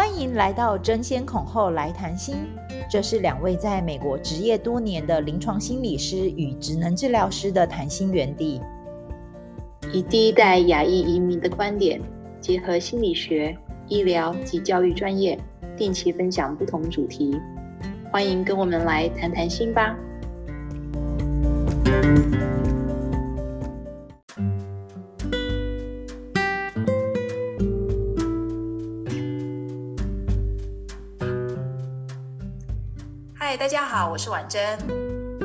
欢迎来到争先恐后来谈心。这是两位在美国执业多年的临床心理师与职能治疗师的谈心园地，以第一代亚裔移民的观点，结合心理学、医疗及教育专业，定期分享不同主题。欢迎跟我们来谈谈心吧。家好，我是婉珍。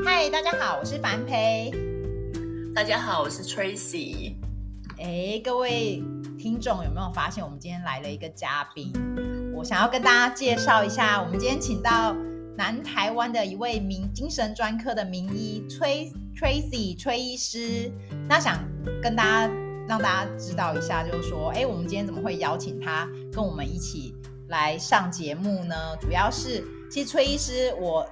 嗨，大家好，我是樊培。大家好，我是 Tracy。哎，各位听众有没有发现，我们今天来了一个嘉宾？我想要跟大家介绍一下，我们今天请到南台湾的一位名精神专科的名医崔 Tracy 崔医师。那想跟大家让大家知道一下，就是说，哎，我们今天怎么会邀请他跟我们一起来上节目呢？主要是。其实崔医师，我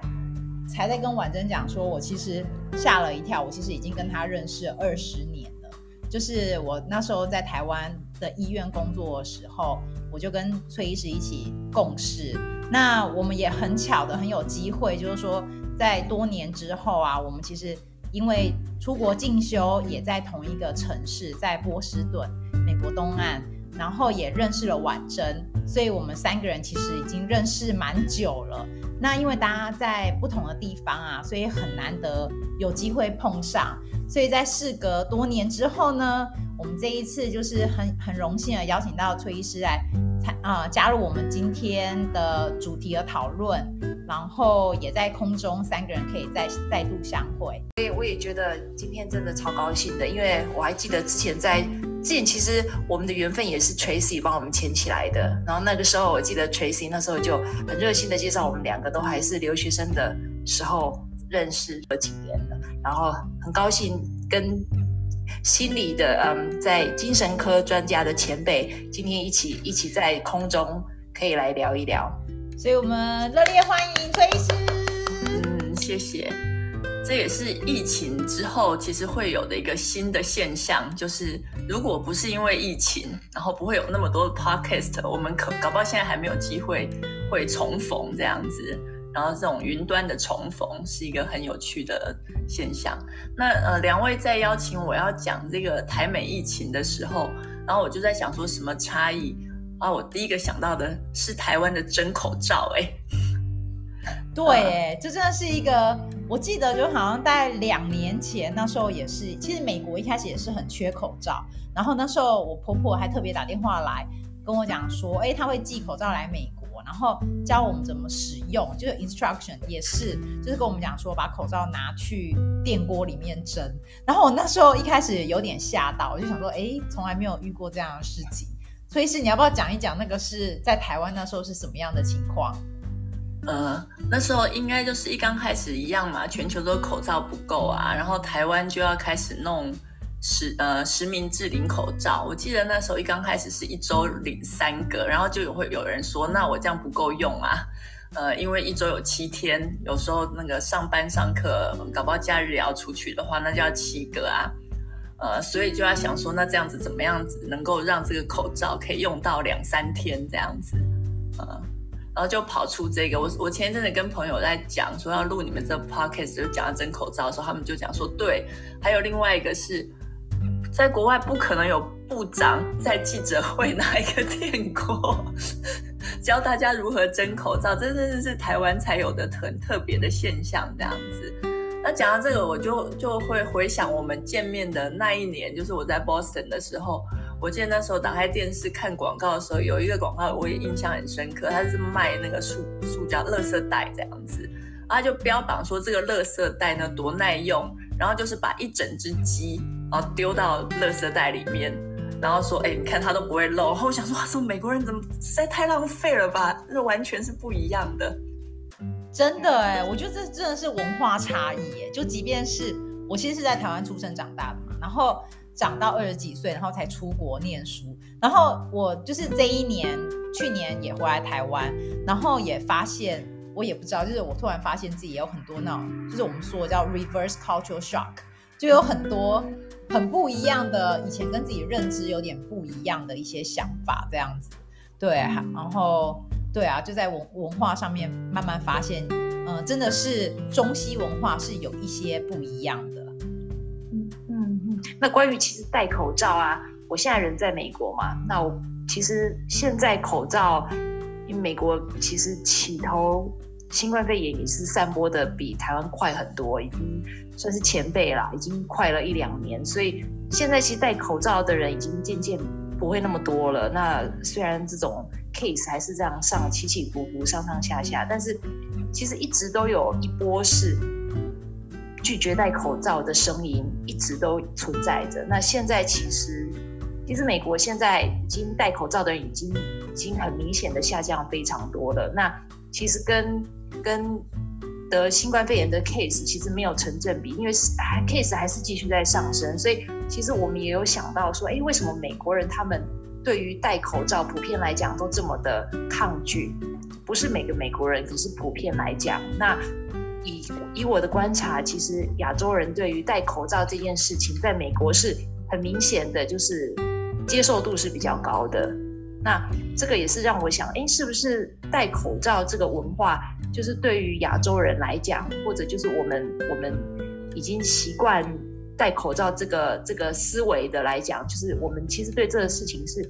才在跟婉珍讲说，我其实吓了一跳。我其实已经跟他认识二十年了。就是我那时候在台湾的医院工作的时候，我就跟崔医师一起共事。那我们也很巧的很有机会，就是说在多年之后啊，我们其实因为出国进修，也在同一个城市，在波士顿，美国东岸。然后也认识了婉珍，所以我们三个人其实已经认识蛮久了。那因为大家在不同的地方啊，所以很难得有机会碰上。所以在事隔多年之后呢，我们这一次就是很很荣幸的邀请到崔医师来参啊、呃、加入我们今天的主题的讨论，然后也在空中三个人可以再再度相会。所以我也觉得今天真的超高兴的，因为我还记得之前在。之前其实我们的缘分也是 Tracy 帮我们牵起来的，然后那个时候我记得 Tracy 那时候就很热心的介绍我们两个都还是留学生的时候认识了几年了，然后很高兴跟心理的嗯在精神科专家的前辈今天一起一起在空中可以来聊一聊，所以我们热烈欢迎崔医师。嗯，谢谢。这也是疫情之后其实会有的一个新的现象，就是如果不是因为疫情，然后不会有那么多的 podcast，我们可搞不好现在还没有机会会重逢这样子。然后这种云端的重逢是一个很有趣的现象。那呃，两位在邀请我要讲这个台美疫情的时候，然后我就在想说什么差异啊？我第一个想到的是台湾的真口罩，哎。对，哎，这真的是一个，我记得就好像在两年前，那时候也是，其实美国一开始也是很缺口罩，然后那时候我婆婆还特别打电话来跟我讲说，哎，她会寄口罩来美国，然后教我们怎么使用，就是 instruction 也是，就是跟我们讲说把口罩拿去电锅里面蒸，然后我那时候一开始有点吓到，我就想说，哎，从来没有遇过这样的事情，所以是你要不要讲一讲那个是在台湾那时候是什么样的情况？呃，那时候应该就是一刚开始一样嘛，全球都口罩不够啊，然后台湾就要开始弄实呃实名制领口罩。我记得那时候一刚开始是一周领三个，然后就有会有人说，那我这样不够用啊，呃，因为一周有七天，有时候那个上班上课，搞不好假日也要出去的话，那就要七个啊，呃，所以就要想说，那这样子怎么样子能够让这个口罩可以用到两三天这样子，呃。然后就跑出这个，我我前一阵子跟朋友在讲说要录你们这 podcast，就讲到真口罩的时候，他们就讲说对，还有另外一个是在国外不可能有部长在记者会拿一个电锅教大家如何真口罩，真的是台湾才有的很特别的现象这样子。那讲到这个，我就就会回想我们见面的那一年，就是我在 Boston 的时候。我记得那时候打开电视看广告的时候，有一个广告我也印象很深刻，它是卖那个塑塑胶垃圾袋这样子，然后就标榜说这个垃圾袋呢多耐用，然后就是把一整只鸡然后丢到垃圾袋里面，然后说哎你看它都不会漏，然后我想说哇说美国人怎么实在太浪费了吧，那完全是不一样的，真的哎，我觉得这真的是文化差异哎，就即便是我其实是在台湾出生长大的嘛，然后。长到二十几岁，然后才出国念书。然后我就是这一年，去年也回来台湾，然后也发现，我也不知道，就是我突然发现自己也有很多那种，就是我们说的叫 reverse cultural shock，就有很多很不一样的，以前跟自己认知有点不一样的一些想法，这样子。对，然后对啊，就在文文化上面慢慢发现，嗯、真的是中西文化是有一些不一样的。那关于其实戴口罩啊，我现在人在美国嘛，那我其实现在口罩，因为美国其实起头新冠肺炎也是散播的比台湾快很多，已经算是前辈了，已经快了一两年，所以现在其实戴口罩的人已经渐渐不会那么多了。那虽然这种 case 还是这样上起起伏伏、上上下下，但是其实一直都有一波是拒绝戴口罩的声音，一直都存在着。那现在其实，其实美国现在已经戴口罩的人已经已经很明显的下降非常多了。那其实跟跟得新冠肺炎的 case 其实没有成正比，因为 case 还是继续在上升，所以其实我们也有想到说，哎，为什么美国人他们对于戴口罩普遍来讲都这么的抗拒？不是每个美国人，只是普遍来讲，那以以我的观察，其实亚洲人对于戴口罩这件事情，在美国是很明显的，就是接受度是比较高的。那这个也是让我想，哎，是不是戴口罩这个文化？就是对于亚洲人来讲，或者就是我们我们已经习惯戴口罩这个这个思维的来讲，就是我们其实对这个事情是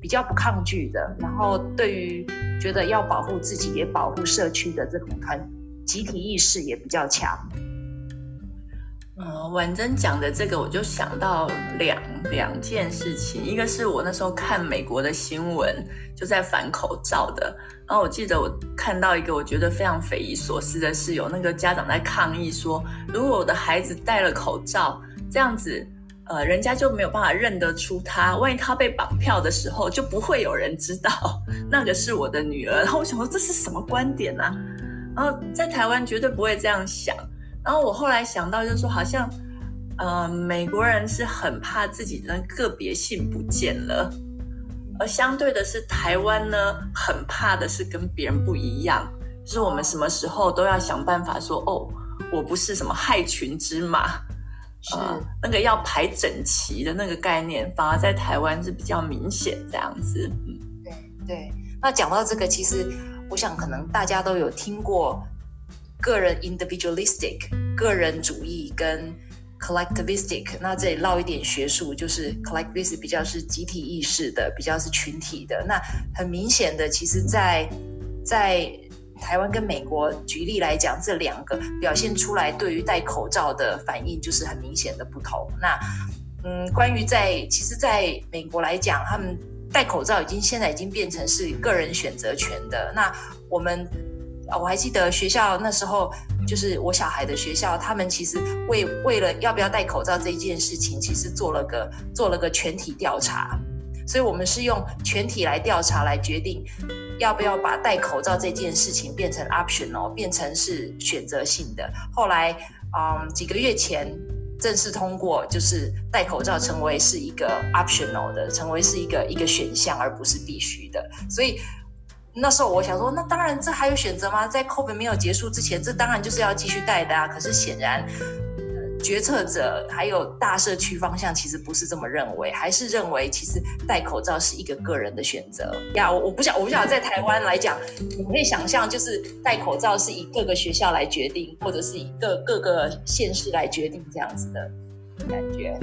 比较不抗拒的。然后对于觉得要保护自己也保护社区的这种团集体意识也比较强。嗯，婉珍讲的这个，我就想到两两件事情，一个是我那时候看美国的新闻，就在反口罩的，然后我记得我看到一个我觉得非常匪夷所思的是，有那个家长在抗议说，如果我的孩子戴了口罩，这样子，呃，人家就没有办法认得出他，万一他被绑票的时候，就不会有人知道 那个是我的女儿。然后我想说，这是什么观点呢？然后在台湾绝对不会这样想。然后我后来想到，就是说，好像，呃，美国人是很怕自己的个别性不见了，而相对的是台湾呢，很怕的是跟别人不一样，就是我们什么时候都要想办法说，哦，我不是什么害群之马，是、呃、那个要排整齐的那个概念，反而在台湾是比较明显这样子。嗯，对对。那讲到这个，其实我想可能大家都有听过。个人 individualistic 个人主义跟 collectivistic，那这里唠一点学术，就是 collectivistic 比较是集体意识的，比较是群体的。那很明显的，其实在，在在台湾跟美国举例来讲，这两个表现出来对于戴口罩的反应就是很明显的不同。那嗯，关于在其实在美国来讲，他们戴口罩已经现在已经变成是个人选择权的。那我们。我还记得学校那时候，就是我小孩的学校，他们其实为为了要不要戴口罩这一件事情，其实做了个做了个全体调查，所以我们是用全体来调查来决定要不要把戴口罩这件事情变成 optional，变成是选择性的。后来，嗯，几个月前正式通过，就是戴口罩成为是一个 optional 的，成为是一个一个选项，而不是必须的，所以。那时候我想说，那当然这还有选择吗？在 COVID 没有结束之前，这当然就是要继续戴的啊。可是显然，决策者还有大社区方向其实不是这么认为，还是认为其实戴口罩是一个个人的选择呀。我我不晓我不晓得在台湾来讲，你可以想象就是戴口罩是以各个学校来决定，或者是以各各个县市来决定这样子的感觉。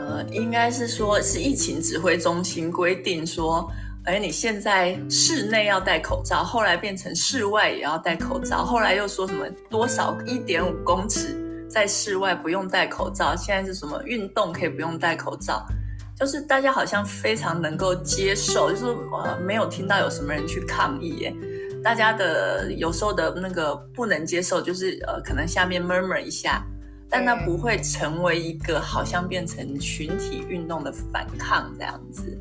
呃，应该是说是疫情指挥中心规定说。哎，你现在室内要戴口罩，后来变成室外也要戴口罩，后来又说什么多少一点五公尺在室外不用戴口罩，现在是什么运动可以不用戴口罩，就是大家好像非常能够接受，就是呃没有听到有什么人去抗议耶，大家的有时候的那个不能接受，就是呃可能下面 murmur 一下，但那不会成为一个好像变成群体运动的反抗这样子。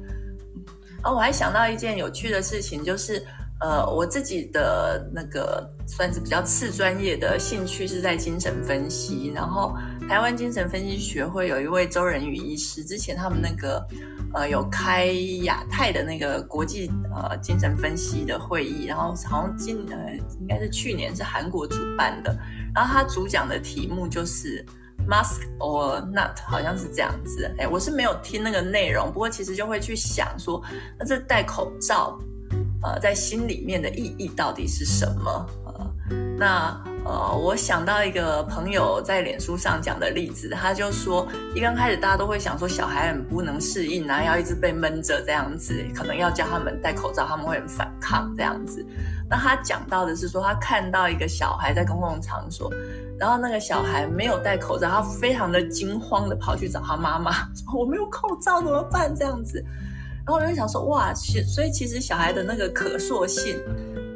哦，我还想到一件有趣的事情，就是，呃，我自己的那个算是比较次专业的兴趣是在精神分析。然后，台湾精神分析学会有一位周仁宇医师，之前他们那个，呃，有开亚太的那个国际呃精神分析的会议，然后好像今呃应该是去年是韩国主办的，然后他主讲的题目就是。Mask or not，好像是这样子。哎，我是没有听那个内容，不过其实就会去想说，那这戴口罩呃，在心里面的意义到底是什么？呃，那呃，我想到一个朋友在脸书上讲的例子，他就说，一刚开始大家都会想说，小孩很不能适应啊，要一直被闷着这样子，可能要叫他们戴口罩，他们会很反抗这样子。那他讲到的是说，他看到一个小孩在公共场所，然后那个小孩没有戴口罩，他非常的惊慌的跑去找他妈妈，说我没有口罩怎么办？这样子。然后我就想说，哇，所以其实小孩的那个可塑性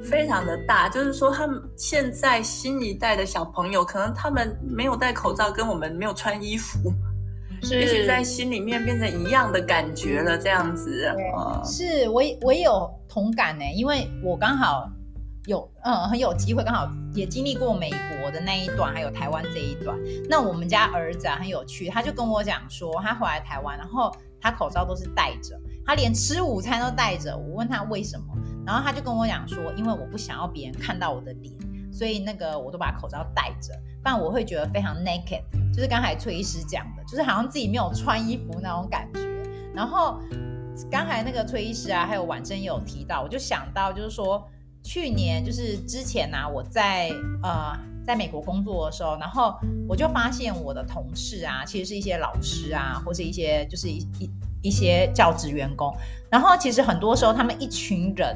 非常的大，就是说他们现在新一代的小朋友，可能他们没有戴口罩，跟我们没有穿衣服，是也许在心里面变成一样的感觉了，这样子。嗯、是我我也有同感呢，因为我刚好有嗯很有机会，刚好也经历过美国的那一段，还有台湾这一段。那我们家儿子啊很有趣，他就跟我讲说，他回来台湾，然后他口罩都是戴着。他连吃午餐都戴着，我问他为什么，然后他就跟我讲说，因为我不想要别人看到我的脸，所以那个我都把口罩戴着，不然我会觉得非常 naked，就是刚才崔医师讲的，就是好像自己没有穿衣服那种感觉。然后刚才那个崔医师啊，还有婉珍也有提到，我就想到就是说，去年就是之前啊，我在呃在美国工作的时候，然后我就发现我的同事啊，其实是一些老师啊，或是一些就是一一。一些教职员工，然后其实很多时候他们一群人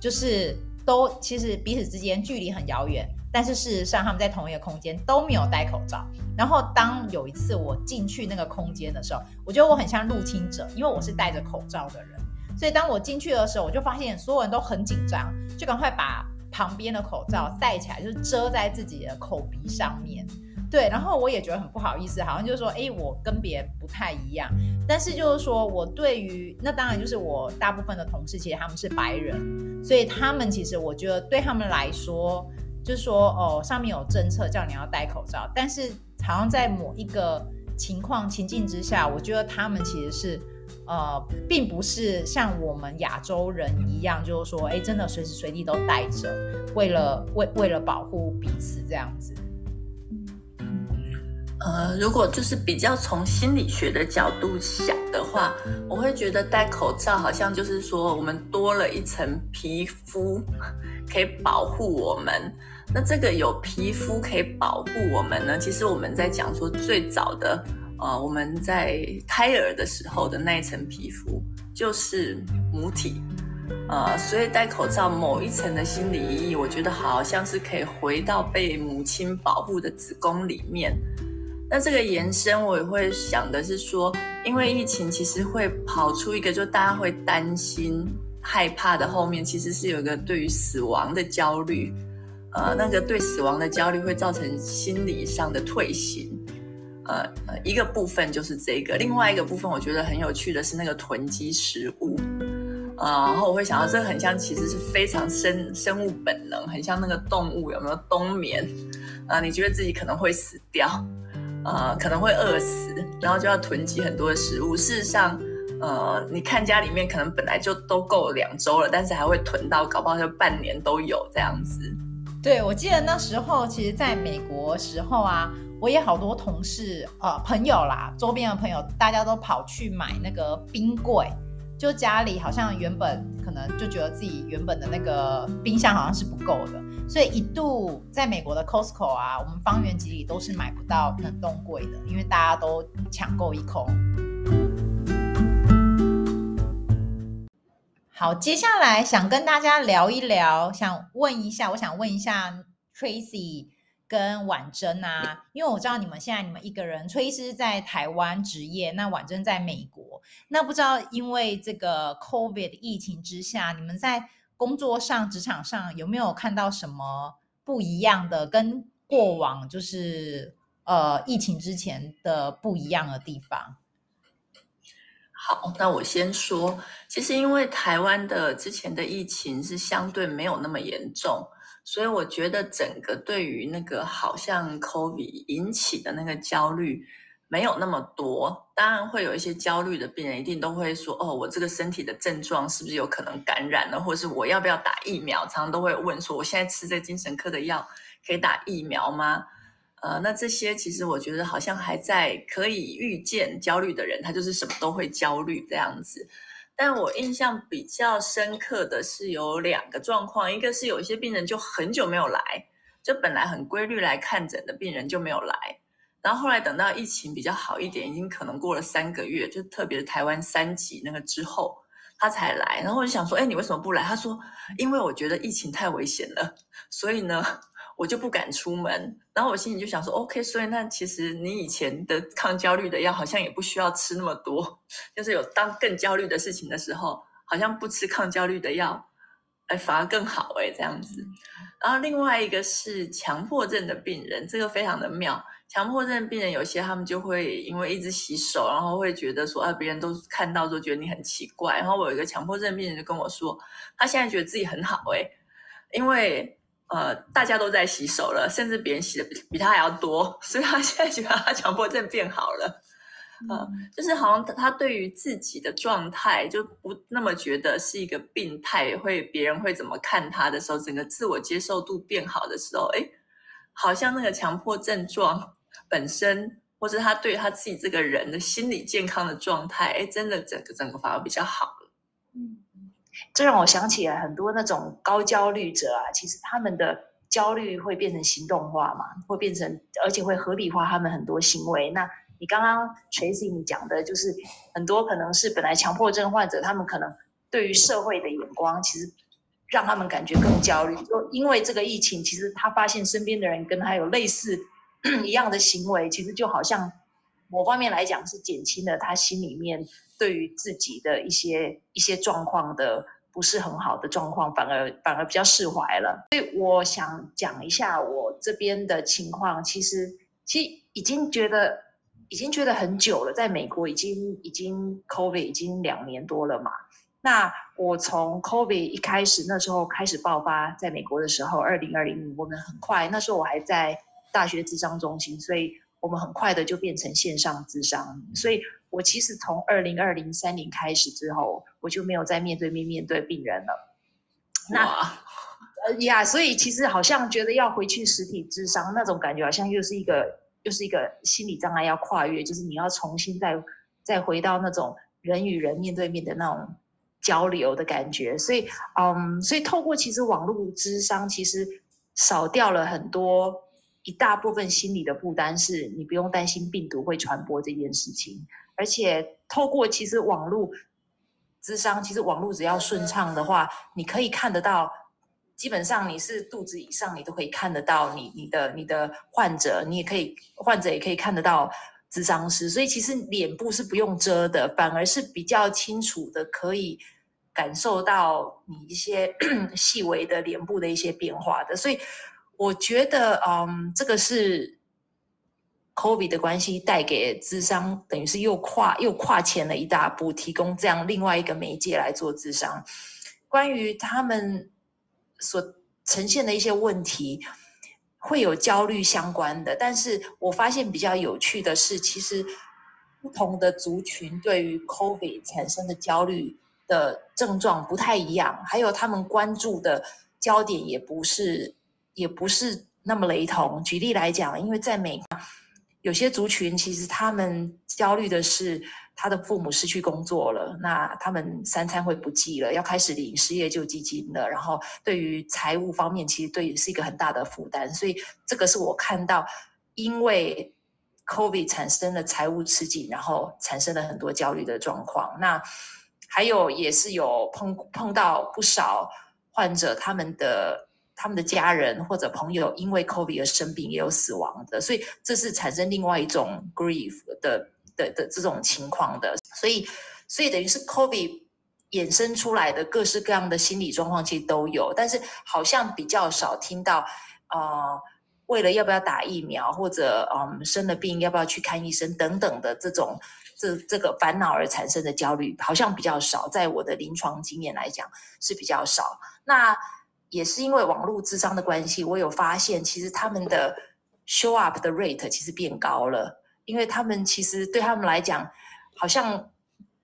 就是都其实彼此之间距离很遥远，但是事实上他们在同一个空间都没有戴口罩。然后当有一次我进去那个空间的时候，我觉得我很像入侵者，因为我是戴着口罩的人，所以当我进去的时候，我就发现所有人都很紧张，就赶快把旁边的口罩戴起来，就是遮在自己的口鼻上面。对，然后我也觉得很不好意思，好像就是说，哎，我跟别人不太一样。但是就是说我对于那当然就是我大部分的同事，其实他们是白人，所以他们其实我觉得对他们来说，就是说哦，上面有政策叫你要戴口罩，但是好像在某一个情况情境之下，我觉得他们其实是呃，并不是像我们亚洲人一样，就是说，哎，真的随时随地都戴着，为了为为了保护彼此这样子。呃，如果就是比较从心理学的角度想的话，我会觉得戴口罩好像就是说我们多了一层皮肤可以保护我们。那这个有皮肤可以保护我们呢？其实我们在讲说最早的，呃，我们在胎儿的时候的那一层皮肤就是母体，呃，所以戴口罩某一层的心理意义，我觉得好像是可以回到被母亲保护的子宫里面。那这个延伸，我也会想的是说，因为疫情其实会跑出一个，就大家会担心、害怕的后面，其实是有一个对于死亡的焦虑，呃，那个对死亡的焦虑会造成心理上的退行，呃呃，一个部分就是这个，另外一个部分我觉得很有趣的是那个囤积食物，呃，然后我会想到这个很像，其实是非常生生物本能，很像那个动物有没有冬眠，啊、呃，你觉得自己可能会死掉。呃，可能会饿死，然后就要囤积很多的食物。事实上，呃，你看家里面可能本来就都够两周了，但是还会囤到，搞不好就半年都有这样子。对，我记得那时候，其实在美国时候啊，我也好多同事，呃，朋友啦，周边的朋友，大家都跑去买那个冰柜。就家里好像原本可能就觉得自己原本的那个冰箱好像是不够的，所以一度在美国的 Costco 啊，我们方圆几里都是买不到冷冻柜的，因为大家都抢购一空。好，接下来想跟大家聊一聊，想问一下，我想问一下 Tracy。跟婉珍啊，因为我知道你们现在你们一个人，崔医师在台湾执业，那婉珍在美国，那不知道因为这个 COVID 疫情之下，你们在工作上、职场上有没有看到什么不一样的，跟过往就是呃疫情之前的不一样的地方？好，那我先说，其实因为台湾的之前的疫情是相对没有那么严重。所以我觉得整个对于那个好像 COVID 引起的那个焦虑没有那么多。当然会有一些焦虑的病人一定都会说：“哦，我这个身体的症状是不是有可能感染了？或者是我要不要打疫苗？”常常都会问说：“我现在吃这精神科的药可以打疫苗吗？”呃，那这些其实我觉得好像还在可以预见焦虑的人，他就是什么都会焦虑这样子。但我印象比较深刻的是有两个状况，一个是有一些病人就很久没有来，就本来很规律来看诊的病人就没有来，然后后来等到疫情比较好一点，已经可能过了三个月，就特别是台湾三级那个之后，他才来。然后我就想说，哎，你为什么不来？他说，因为我觉得疫情太危险了，所以呢。我就不敢出门，然后我心里就想说，OK，所以那其实你以前的抗焦虑的药好像也不需要吃那么多，就是有当更焦虑的事情的时候，好像不吃抗焦虑的药，哎，反而更好哎，这样子。然后另外一个是强迫症的病人，这个非常的妙。强迫症病人有些他们就会因为一直洗手，然后会觉得说，啊，别人都看到都觉得你很奇怪。然后我有一个强迫症病人就跟我说，他现在觉得自己很好哎，因为。呃，大家都在洗手了，甚至别人洗的比比他还要多，所以他现在觉得他强迫症变好了。嗯、呃，就是好像他对于自己的状态就不那么觉得是一个病态，会别人会怎么看他的时候，整个自我接受度变好的时候，哎，好像那个强迫症状本身，或者他对他自己这个人的心理健康的状态，哎，真的整个整个反而比较好。这让我想起来很多那种高焦虑者啊，其实他们的焦虑会变成行动化嘛，会变成，而且会合理化他们很多行为。那你刚刚 Tracy 你讲的就是很多可能是本来强迫症患者，他们可能对于社会的眼光，其实让他们感觉更焦虑。就因为这个疫情，其实他发现身边的人跟他有类似 一样的行为，其实就好像某方面来讲是减轻了他心里面对于自己的一些一些状况的。不是很好的状况，反而反而比较释怀了。所以我想讲一下我这边的情况。其实，其实已经觉得已经觉得很久了，在美国已经已经 COVID 已经两年多了嘛。那我从 COVID 一开始那时候开始爆发，在美国的时候，二零二零年我们很快，那时候我还在大学智商中心，所以我们很快的就变成线上智商，所以。我其实从二零二零三年开始之后，我就没有再面对面面对病人了。那呃呀，所以其实好像觉得要回去实体智商那种感觉，好像又是一个又是一个心理障碍要跨越，就是你要重新再再回到那种人与人面对面的那种交流的感觉。所以嗯，所以透过其实网络智商，其实少掉了很多一大部分心理的负担，是你不用担心病毒会传播这件事情。而且透过其实网络咨商，其实网络只要顺畅的话，你可以看得到，基本上你是肚子以上，你都可以看得到你你的你的患者，你也可以患者也可以看得到咨商师，所以其实脸部是不用遮的，反而是比较清楚的，可以感受到你一些 细微的脸部的一些变化的，所以我觉得，嗯，这个是。COVID 的关系带给智商，等于是又跨又跨前了一大步，提供这样另外一个媒介来做智商。关于他们所呈现的一些问题，会有焦虑相关的。但是我发现比较有趣的是，其实不同的族群对于 COVID 产生的焦虑的症状不太一样，还有他们关注的焦点也不是也不是那么雷同。举例来讲，因为在美国。有些族群其实他们焦虑的是他的父母失去工作了，那他们三餐会不济了，要开始领失业救济金了，然后对于财务方面其实对是一个很大的负担，所以这个是我看到因为 COVID 产生了财务吃紧，然后产生了很多焦虑的状况。那还有也是有碰碰到不少患者他们的。他们的家人或者朋友因为 COVID 而生病，也有死亡的，所以这是产生另外一种 grief 的的的这种情况的。所以，所以等于是 COVID 衍生出来的各式各样的心理状况，其实都有，但是好像比较少听到、呃，为了要不要打疫苗，或者嗯、生了病要不要去看医生等等的这种这这个烦恼而产生的焦虑，好像比较少，在我的临床经验来讲是比较少。那也是因为网络咨商的关系，我有发现，其实他们的 show up 的 rate 其实变高了，因为他们其实对他们来讲，好像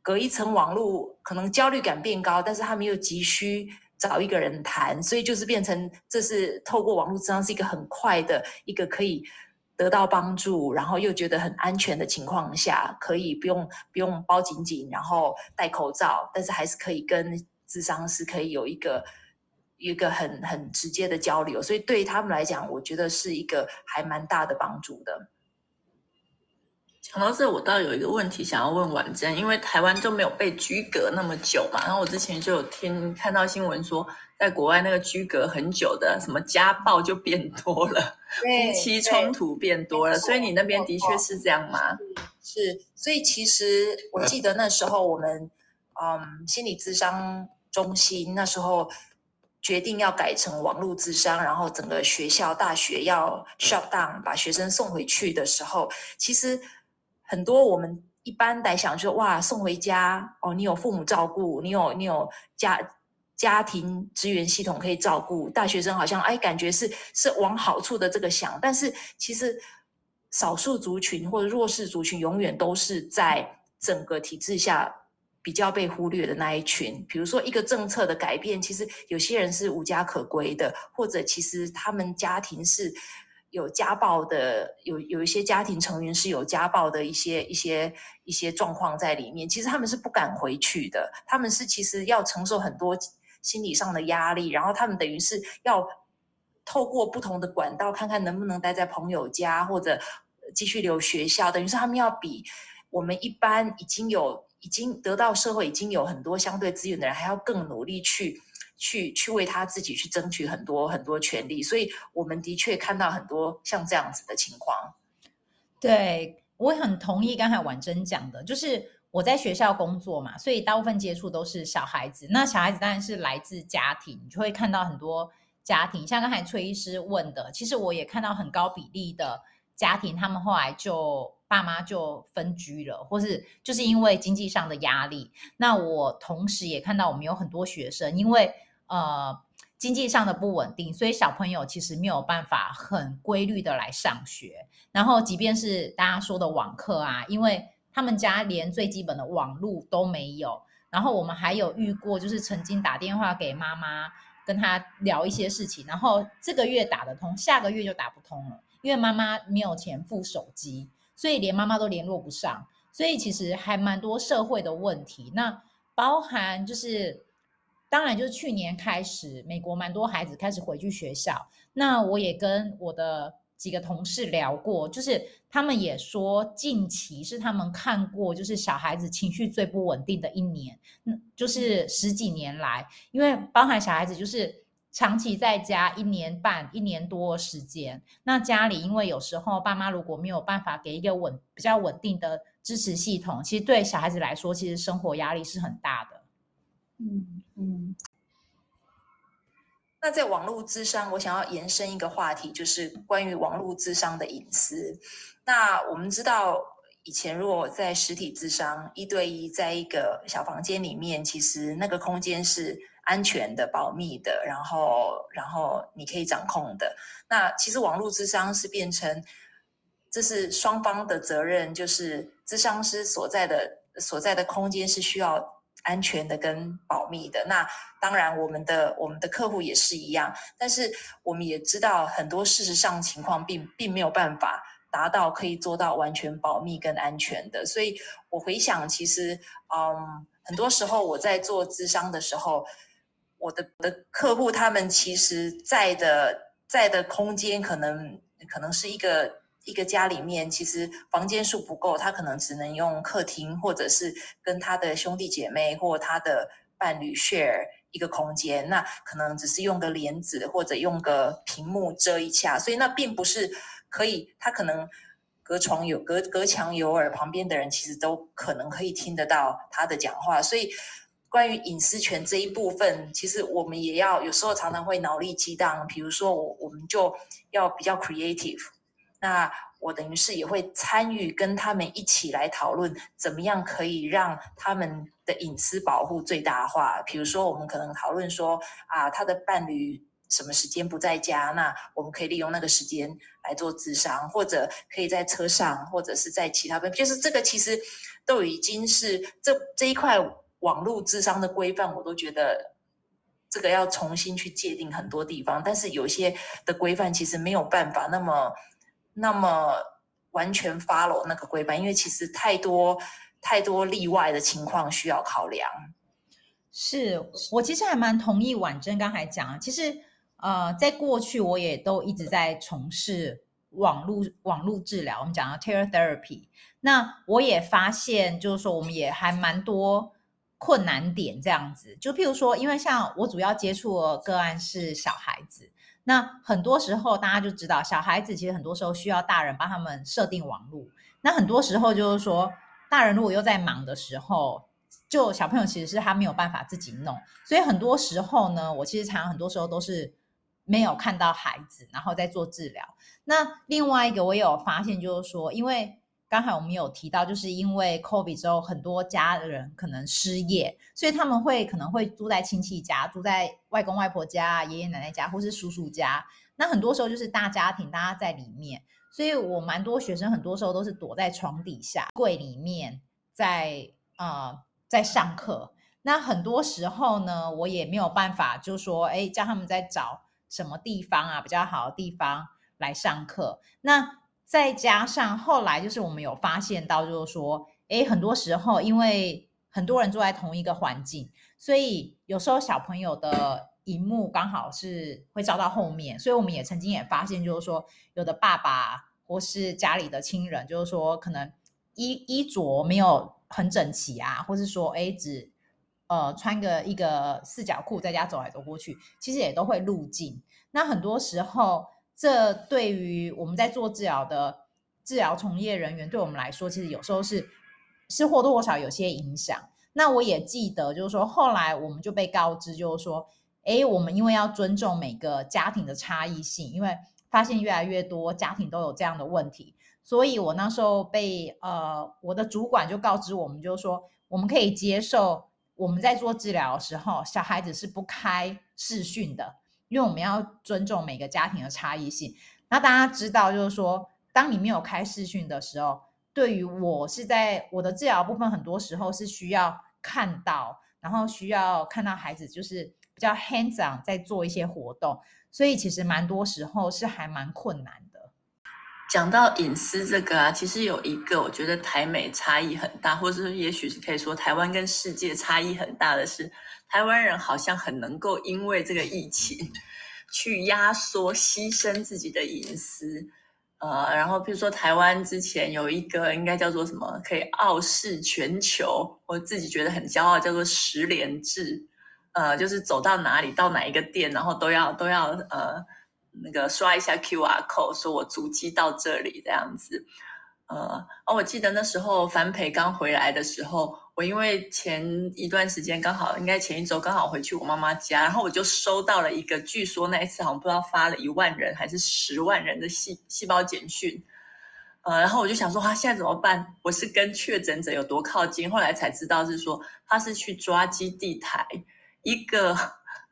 隔一层网络，可能焦虑感变高，但是他们又急需找一个人谈，所以就是变成这是透过网络咨商是一个很快的一个可以得到帮助，然后又觉得很安全的情况下，可以不用不用包紧紧，然后戴口罩，但是还是可以跟咨商师可以有一个一个很很直接的交流，所以对他们来讲，我觉得是一个还蛮大的帮助的。讲到这，我倒有一个问题想要问婉珍，因为台湾就没有被居隔那么久嘛，然后我之前就有听看到新闻说，在国外那个居隔很久的，什么家暴就变多了 夫妻冲突变多了，所以你那边的确是这样吗？是，所以其实我记得那时候我们，嗯，心理咨商中心那时候决定要改成网络智商，然后整个学校大学要 shut down，把学生送回去的时候，其实。很多我们一般来想说，哇，送回家哦，你有父母照顾，你有你有家家庭资源系统可以照顾，大学生好像哎，感觉是是往好处的这个想，但是其实少数族群或者弱势族群永远都是在整个体制下比较被忽略的那一群。比如说一个政策的改变，其实有些人是无家可归的，或者其实他们家庭是。有家暴的，有有一些家庭成员是有家暴的一些一些一些状况在里面。其实他们是不敢回去的，他们是其实要承受很多心理上的压力，然后他们等于是要透过不同的管道，看看能不能待在朋友家或者继续留学校。等于是他们要比我们一般已经有已经得到社会已经有很多相对资源的人，还要更努力去。去去为他自己去争取很多很多权利，所以我们的确看到很多像这样子的情况。对，我很同意刚才婉珍讲的，就是我在学校工作嘛，所以大部分接触都是小孩子。那小孩子当然是来自家庭，你就会看到很多家庭，像刚才崔医师问的，其实我也看到很高比例的家庭，他们后来就爸妈就分居了，或是就是因为经济上的压力。那我同时也看到我们有很多学生，因为呃，经济上的不稳定，所以小朋友其实没有办法很规律的来上学。然后，即便是大家说的网课啊，因为他们家连最基本的网路都没有。然后，我们还有遇过，就是曾经打电话给妈妈，跟他聊一些事情，然后这个月打得通，下个月就打不通了，因为妈妈没有钱付手机，所以连妈妈都联络不上。所以，其实还蛮多社会的问题。那包含就是。当然，就是去年开始，美国蛮多孩子开始回去学校。那我也跟我的几个同事聊过，就是他们也说，近期是他们看过就是小孩子情绪最不稳定的一年，嗯，就是十几年来，因为包含小孩子就是长期在家一年半、一年多时间，那家里因为有时候爸妈如果没有办法给一个稳比较稳定的支持系统，其实对小孩子来说，其实生活压力是很大的。嗯嗯，那在网络智商，我想要延伸一个话题，就是关于网络智商的隐私。那我们知道，以前如果在实体智商一对一，在一个小房间里面，其实那个空间是安全的、保密的，然后然后你可以掌控的。那其实网络咨商是变成，这是双方的责任，就是咨商师所在的所在的空间是需要。安全的跟保密的，那当然我们的我们的客户也是一样，但是我们也知道很多事实上情况并并没有办法达到可以做到完全保密跟安全的，所以我回想，其实嗯，很多时候我在做咨商的时候，我的的客户他们其实在的在的空间可能可能是一个。一个家里面，其实房间数不够，他可能只能用客厅，或者是跟他的兄弟姐妹或他的伴侣 share 一个空间。那可能只是用个帘子或者用个屏幕遮一下，所以那并不是可以。他可能隔床有隔隔墙有耳，旁边的人其实都可能可以听得到他的讲话。所以关于隐私权这一部分，其实我们也要有时候常常会脑力激荡。比如说，我我们就要比较 creative。那我等于是也会参与，跟他们一起来讨论，怎么样可以让他们的隐私保护最大化。比如说，我们可能讨论说，啊，他的伴侣什么时间不在家，那我们可以利用那个时间来做智商，或者可以在车上，或者是在其他边，就是这个其实都已经是这这一块网络智商的规范，我都觉得这个要重新去界定很多地方，但是有些的规范其实没有办法那么。那么完全 follow 那个规范，因为其实太多太多例外的情况需要考量。是我其实还蛮同意婉珍刚才讲，其实呃，在过去我也都一直在从事网络网络治疗，我们讲到 teletherapy。那我也发现，就是说我们也还蛮多。困难点这样子，就譬如说，因为像我主要接触的个案是小孩子，那很多时候大家就知道，小孩子其实很多时候需要大人帮他们设定网路。那很多时候就是说，大人如果又在忙的时候，就小朋友其实是他没有办法自己弄，所以很多时候呢，我其实常常很多时候都是没有看到孩子，然后在做治疗。那另外一个我也有发现，就是说，因为刚才我们有提到，就是因为 COVID 之后，很多家人可能失业，所以他们会可能会住在亲戚家，住在外公外婆家、爷爷奶奶家，或是叔叔家。那很多时候就是大家庭，大家在里面。所以我蛮多学生，很多时候都是躲在床底下、柜里面，在呃在上课。那很多时候呢，我也没有办法，就是说，哎，叫他们在找什么地方啊比较好的地方来上课。那再加上后来，就是我们有发现到，就是说，诶，很多时候因为很多人住在同一个环境，所以有时候小朋友的荧幕刚好是会照到后面，所以我们也曾经也发现，就是说，有的爸爸或是家里的亲人，就是说，可能衣衣着没有很整齐啊，或是说，诶，只呃穿个一个四角裤在家走来走过去，其实也都会入镜。那很多时候。这对于我们在做治疗的治疗从业人员，对我们来说，其实有时候是是或多或少有些影响。那我也记得，就是说后来我们就被告知，就是说，哎，我们因为要尊重每个家庭的差异性，因为发现越来越多家庭都有这样的问题，所以我那时候被呃我的主管就告知我们，就是说我们可以接受我们在做治疗的时候，小孩子是不开视讯的。因为我们要尊重每个家庭的差异性。那大家知道，就是说，当你没有开视讯的时候，对于我是在我的治疗部分，很多时候是需要看到，然后需要看到孩子就是比较 hands on 在做一些活动，所以其实蛮多时候是还蛮困难的。讲到隐私这个啊，其实有一个我觉得台美差异很大，或者是也许是可以说台湾跟世界差异很大的是。台湾人好像很能够因为这个疫情去压缩、牺牲自己的隐私，呃，然后比如说台湾之前有一个应该叫做什么，可以傲视全球，我自己觉得很骄傲，叫做十连制，呃，就是走到哪里到哪一个店，然后都要都要呃那个刷一下 QR code，说我足迹到这里这样子。呃，哦，我记得那时候樊培刚回来的时候，我因为前一段时间刚好，应该前一周刚好回去我妈妈家，然后我就收到了一个，据说那一次好像不知道发了一万人还是十万人的细细胞简讯，呃，然后我就想说，他、啊、现在怎么办？我是跟确诊者有多靠近？后来才知道是说他是去抓基地台，一个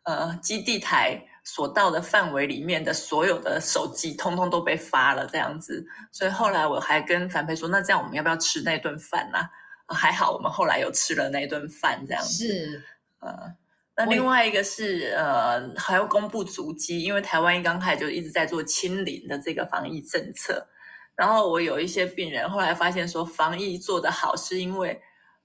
呃基地台。所到的范围里面的所有的手机，通通都被发了这样子，所以后来我还跟樊培说，那这样我们要不要吃那顿饭呢？啊，还好我们后来有吃了那顿饭，这样子。是，呃，那另外一个是呃，还要公布足迹，因为台湾一刚开始就一直在做清零的这个防疫政策，然后我有一些病人后来发现说，防疫做得好是因为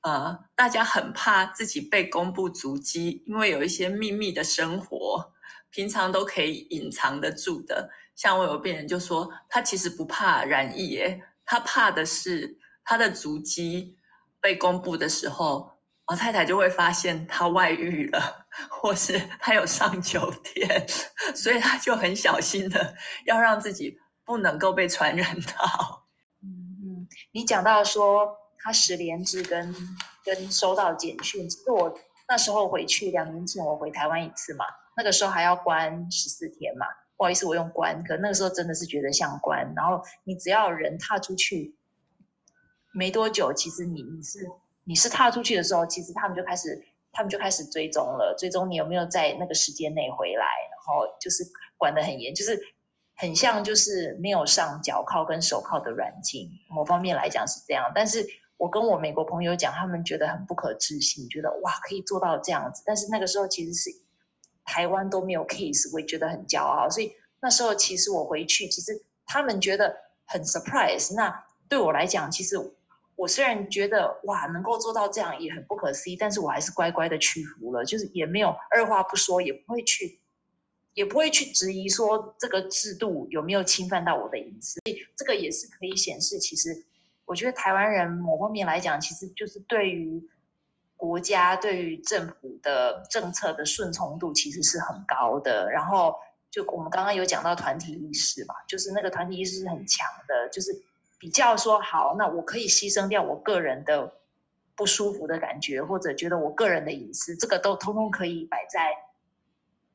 呃，大家很怕自己被公布足迹，因为有一些秘密的生活。平常都可以隐藏得住的，像我有病人就说，他其实不怕染疫，诶，他怕的是他的足迹被公布的时候，老太太就会发现他外遇了，或是他有上酒店，所以他就很小心的要让自己不能够被传染到。嗯嗯，你讲到说他实联制跟跟收到简讯，其实我那时候回去两年前我回台湾一次嘛。那个时候还要关十四天嘛，不好意思，我用关，可那个时候真的是觉得像关。然后你只要人踏出去没多久，其实你你是你是踏出去的时候，其实他们就开始他们就开始追踪了，追踪你有没有在那个时间内回来，然后就是管得很严，就是很像就是没有上脚铐跟手铐的软禁，某方面来讲是这样。但是我跟我美国朋友讲，他们觉得很不可置信，觉得哇可以做到这样子，但是那个时候其实是。台湾都没有 case，我也觉得很骄傲。所以那时候其实我回去，其实他们觉得很 surprise。那对我来讲，其实我虽然觉得哇，能够做到这样也很不可思议，但是我还是乖乖的屈服了，就是也没有二话不说，也不会去，也不会去质疑说这个制度有没有侵犯到我的隐私。所以这个也是可以显示，其实我觉得台湾人某方面来讲，其实就是对于。国家对于政府的政策的顺从度其实是很高的，然后就我们刚刚有讲到团体意识嘛，就是那个团体意识是很强的，就是比较说好，那我可以牺牲掉我个人的不舒服的感觉，或者觉得我个人的隐私，这个都通通可以摆在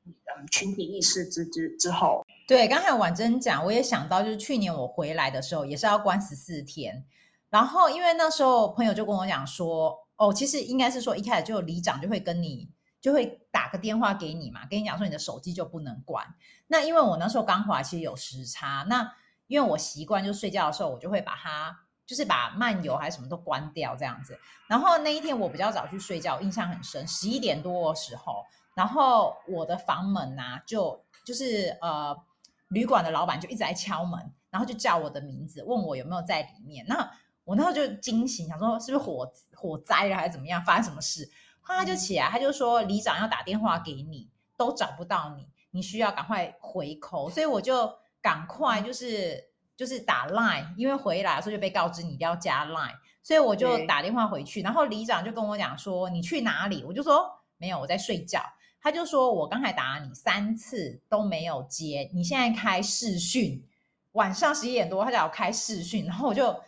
嗯群体意识之之之后。对，刚才婉珍讲，我也想到，就是去年我回来的时候也是要关十四天，然后因为那时候朋友就跟我讲说。哦，其实应该是说一开始就里长就会跟你就会打个电话给你嘛，跟你讲说你的手机就不能关。那因为我那时候刚回来，其实有时差。那因为我习惯就睡觉的时候，我就会把它就是把漫游还是什么都关掉这样子。然后那一天我比较早去睡觉，印象很深，十一点多的时候，然后我的房门呐就就是呃旅馆的老板就一直在敲门，然后就叫我的名字，问我有没有在里面。那我那时候就惊醒，想说是不是火火灾了还是怎么样，发生什么事？他就起来，他就说里长要打电话给你，都找不到你，你需要赶快回扣。所以我就赶快就是就是打 line，因为回来的时候就被告知你一定要加 line，所以我就打电话回去。然后里长就跟我讲说你去哪里？我就说没有，我在睡觉。他就说我刚才打了你三次都没有接，你现在开视讯，晚上十一点多他叫我开视讯，然后我就。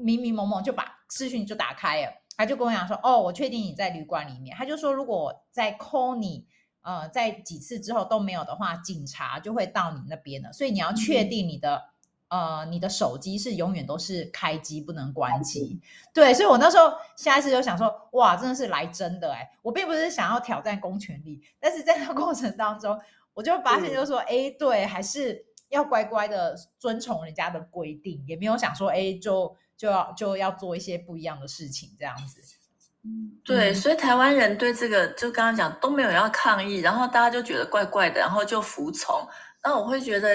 迷迷蒙蒙就把视讯就打开了，他就跟我讲说：“哦，我确定你在旅馆里面。”他就说：“如果再 call 你，呃，在几次之后都没有的话，警察就会到你那边了。所以你要确定你的、嗯、呃，你的手机是永远都是开机，不能关机。对，所以我那时候下一次就想说：哇，真的是来真的哎！我并不是想要挑战公权力，但是在那过程当中，我就发现就是说，哎、嗯，对，还是要乖乖的遵从人家的规定，也没有想说，哎，就。”就要就要做一些不一样的事情，这样子。对，所以台湾人对这个就刚刚讲都没有要抗议，然后大家就觉得怪怪的，然后就服从。那我会觉得，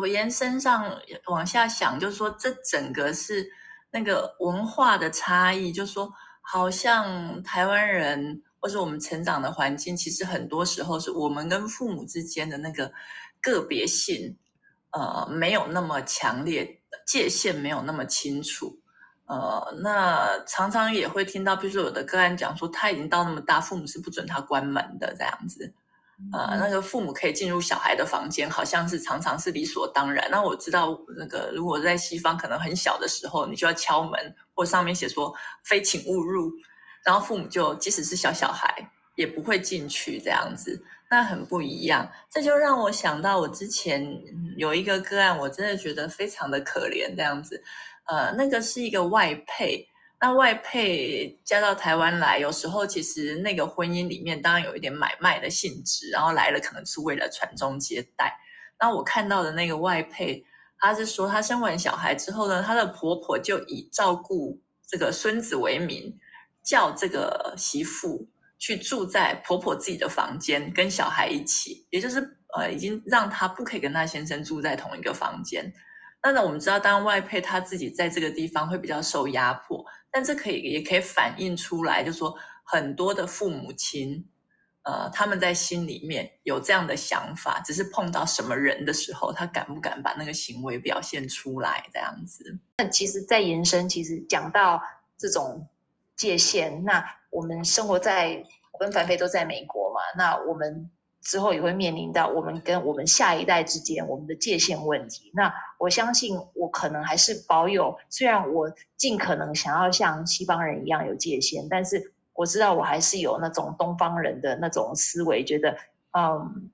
我延伸上往下想，就是说这整个是那个文化的差异，就是说好像台湾人或是我们成长的环境，其实很多时候是我们跟父母之间的那个个别性，呃，没有那么强烈，界限没有那么清楚。呃，那常常也会听到，比如说有的个案讲说，他已经到那么大，父母是不准他关门的这样子。呃，那个父母可以进入小孩的房间，好像是常常是理所当然。那我知道，那个如果在西方，可能很小的时候，你就要敲门，或上面写说“非请勿入”，然后父母就即使是小小孩也不会进去这样子。那很不一样，这就让我想到我之前有一个个案，我真的觉得非常的可怜这样子。呃，那个是一个外配，那外配嫁到台湾来，有时候其实那个婚姻里面当然有一点买卖的性质，然后来了可能是为了传宗接代。那我看到的那个外配，她是说她生完小孩之后呢，她的婆婆就以照顾这个孙子为名，叫这个媳妇去住在婆婆自己的房间，跟小孩一起，也就是呃，已经让她不可以跟她先生住在同一个房间。那我们知道，当外配他自己在这个地方会比较受压迫，但这可以也可以反映出来，就是说很多的父母亲，呃，他们在心里面有这样的想法，只是碰到什么人的时候，他敢不敢把那个行为表现出来，这样子。那其实，在延伸，其实讲到这种界限，那我们生活在，我跟凡菲都在美国嘛，那我们。之后也会面临到我们跟我们下一代之间我们的界限问题。那我相信我可能还是保有，虽然我尽可能想要像西方人一样有界限，但是我知道我还是有那种东方人的那种思维，觉得嗯，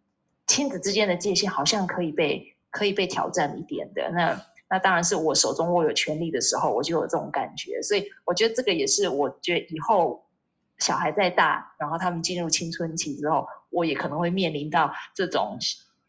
亲子之间的界限好像可以被可以被挑战一点的。那那当然是我手中握有权力的时候，我就有这种感觉。所以我觉得这个也是我觉得以后。小孩再大，然后他们进入青春期之后，我也可能会面临到这种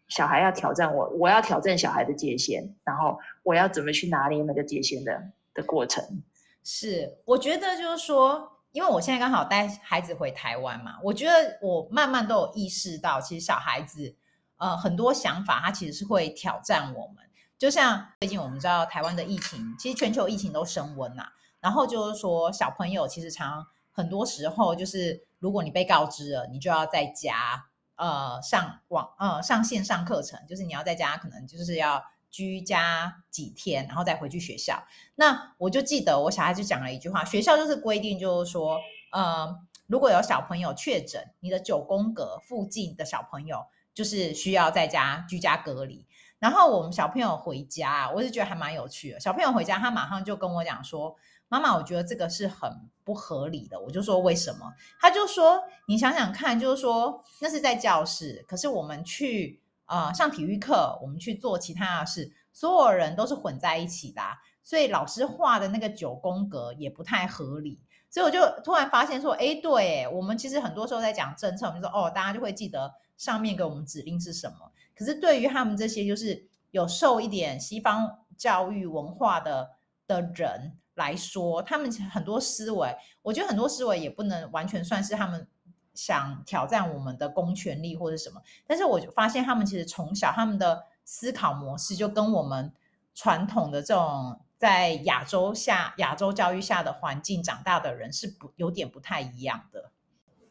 小孩要挑战我，我要挑战小孩的界限，然后我要怎么去拿捏那个界限的的过程。是，我觉得就是说，因为我现在刚好带孩子回台湾嘛，我觉得我慢慢都有意识到，其实小孩子呃很多想法，他其实是会挑战我们。就像最近我们知道台湾的疫情，其实全球疫情都升温呐、然后就是说，小朋友其实常很多时候就是，如果你被告知了，你就要在家呃上网呃上线上课程，就是你要在家可能就是要居家几天，然后再回去学校。那我就记得我小孩就讲了一句话，学校就是规定就是说，呃，如果有小朋友确诊，你的九宫格附近的小朋友就是需要在家居家隔离。然后我们小朋友回家，我是觉得还蛮有趣的。小朋友回家，他马上就跟我讲说：“妈妈，我觉得这个是很不合理的。”我就说：“为什么？”他就说：“你想想看，就是说那是在教室，可是我们去呃上体育课，我们去做其他的事，所有人都是混在一起的啊，所以老师画的那个九宫格也不太合理。”所以我就突然发现说：“哎，对，我们其实很多时候在讲政策，我们说哦，大家就会记得上面给我们指令是什么。”可是对于他们这些就是有受一点西方教育文化的的人来说，他们很多思维，我觉得很多思维也不能完全算是他们想挑战我们的公权力或者什么。但是我就发现他们其实从小他们的思考模式就跟我们传统的这种在亚洲下亚洲教育下的环境长大的人是不有点不太一样的。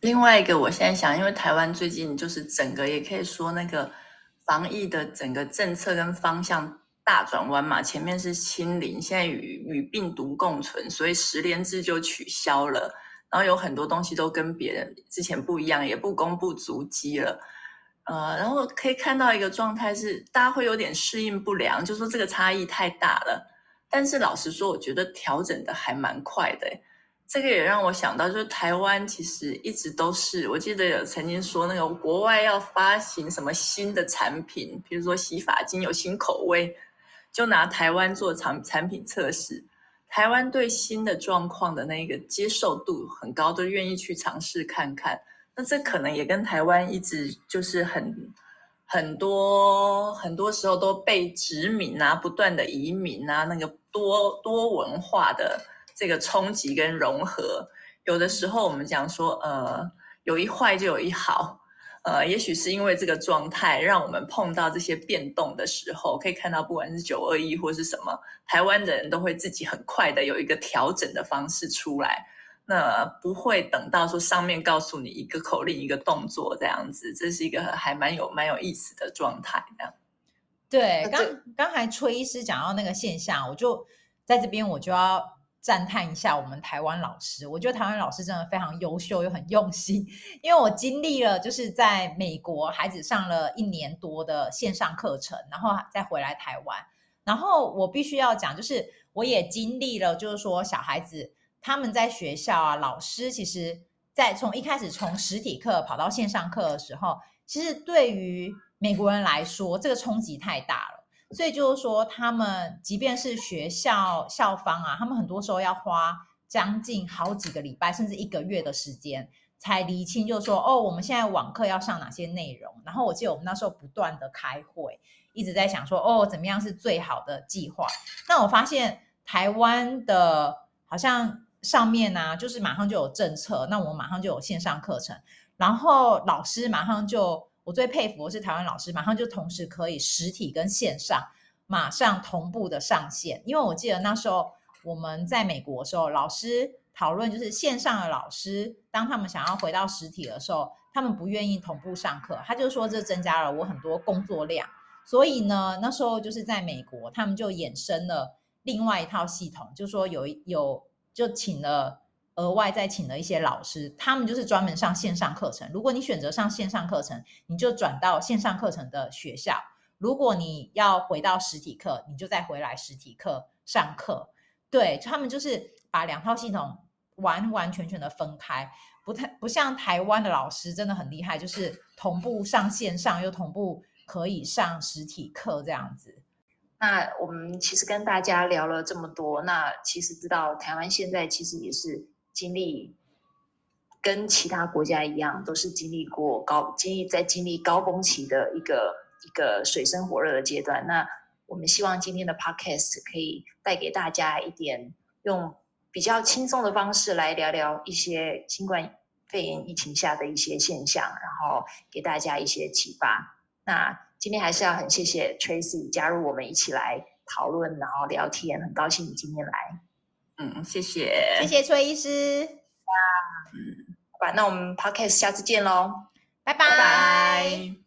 另外一个，我现在想，因为台湾最近就是整个也可以说那个。防疫的整个政策跟方向大转弯嘛，前面是清零，现在与与病毒共存，所以十连制就取消了，然后有很多东西都跟别人之前不一样，也不公布足迹了，呃，然后可以看到一个状态是大家会有点适应不良，就说这个差异太大了，但是老实说，我觉得调整的还蛮快的。这个也让我想到，就是台湾其实一直都是，我记得有曾经说那个国外要发行什么新的产品，比如说洗发精有新口味，就拿台湾做产产品测试。台湾对新的状况的那个接受度很高，都愿意去尝试看看。那这可能也跟台湾一直就是很很多很多时候都被殖民啊，不断的移民啊，那个多多文化的。这个冲击跟融合，有的时候我们讲说，呃，有一坏就有一好，呃，也许是因为这个状态，让我们碰到这些变动的时候，可以看到，不管是九二一或是什么，台湾的人都会自己很快的有一个调整的方式出来，那不会等到说上面告诉你一个口令一个动作这样子，这是一个还蛮有蛮有意思的状态。这样，对，刚刚才崔医师讲到那个现象，我就在这边我就要。赞叹一下我们台湾老师，我觉得台湾老师真的非常优秀又很用心。因为我经历了就是在美国孩子上了一年多的线上课程，然后再回来台湾，然后我必须要讲，就是我也经历了，就是说小孩子他们在学校啊，老师其实在从一开始从实体课跑到线上课的时候，其实对于美国人来说，这个冲击太大了。所以就是说，他们即便是学校校方啊，他们很多时候要花将近好几个礼拜，甚至一个月的时间，才厘清，就是说，哦，我们现在网课要上哪些内容。然后我记得我们那时候不断的开会，一直在想说，哦，怎么样是最好的计划。那我发现台湾的好像上面呢、就是马上就有政策，那我们马上就有线上课程，然后老师马上就。我最佩服的是台湾老师，马上就同时可以实体跟线上马上同步的上线。因为我记得那时候我们在美国的时候，老师讨论就是线上的老师，当他们想要回到实体的时候，他们不愿意同步上课，他就说这增加了我很多工作量。所以呢，那时候就是在美国，他们就衍生了另外一套系统，就说有有就请了。额外再请了一些老师，他们就是专门上线上课程。如果你选择上线上课程，你就转到线上课程的学校；如果你要回到实体课，你就再回来实体课上课。对，他们就是把两套系统完完全全的分开，不太不像台湾的老师真的很厉害，就是同步上线上又同步可以上实体课这样子。那我们其实跟大家聊了这么多，那其实知道台湾现在其实也是。经历跟其他国家一样，都是经历过高经历在经历高峰期的一个一个水深火热的阶段。那我们希望今天的 podcast 可以带给大家一点用比较轻松的方式来聊聊一些新冠肺炎疫情下的一些现象，然后给大家一些启发。那今天还是要很谢谢 Tracy 加入我们一起来讨论，然后聊天，很高兴你今天来。嗯，谢谢，谢谢崔医师。嗯，好吧，那我们 Podcast 下次见喽，拜拜。拜拜。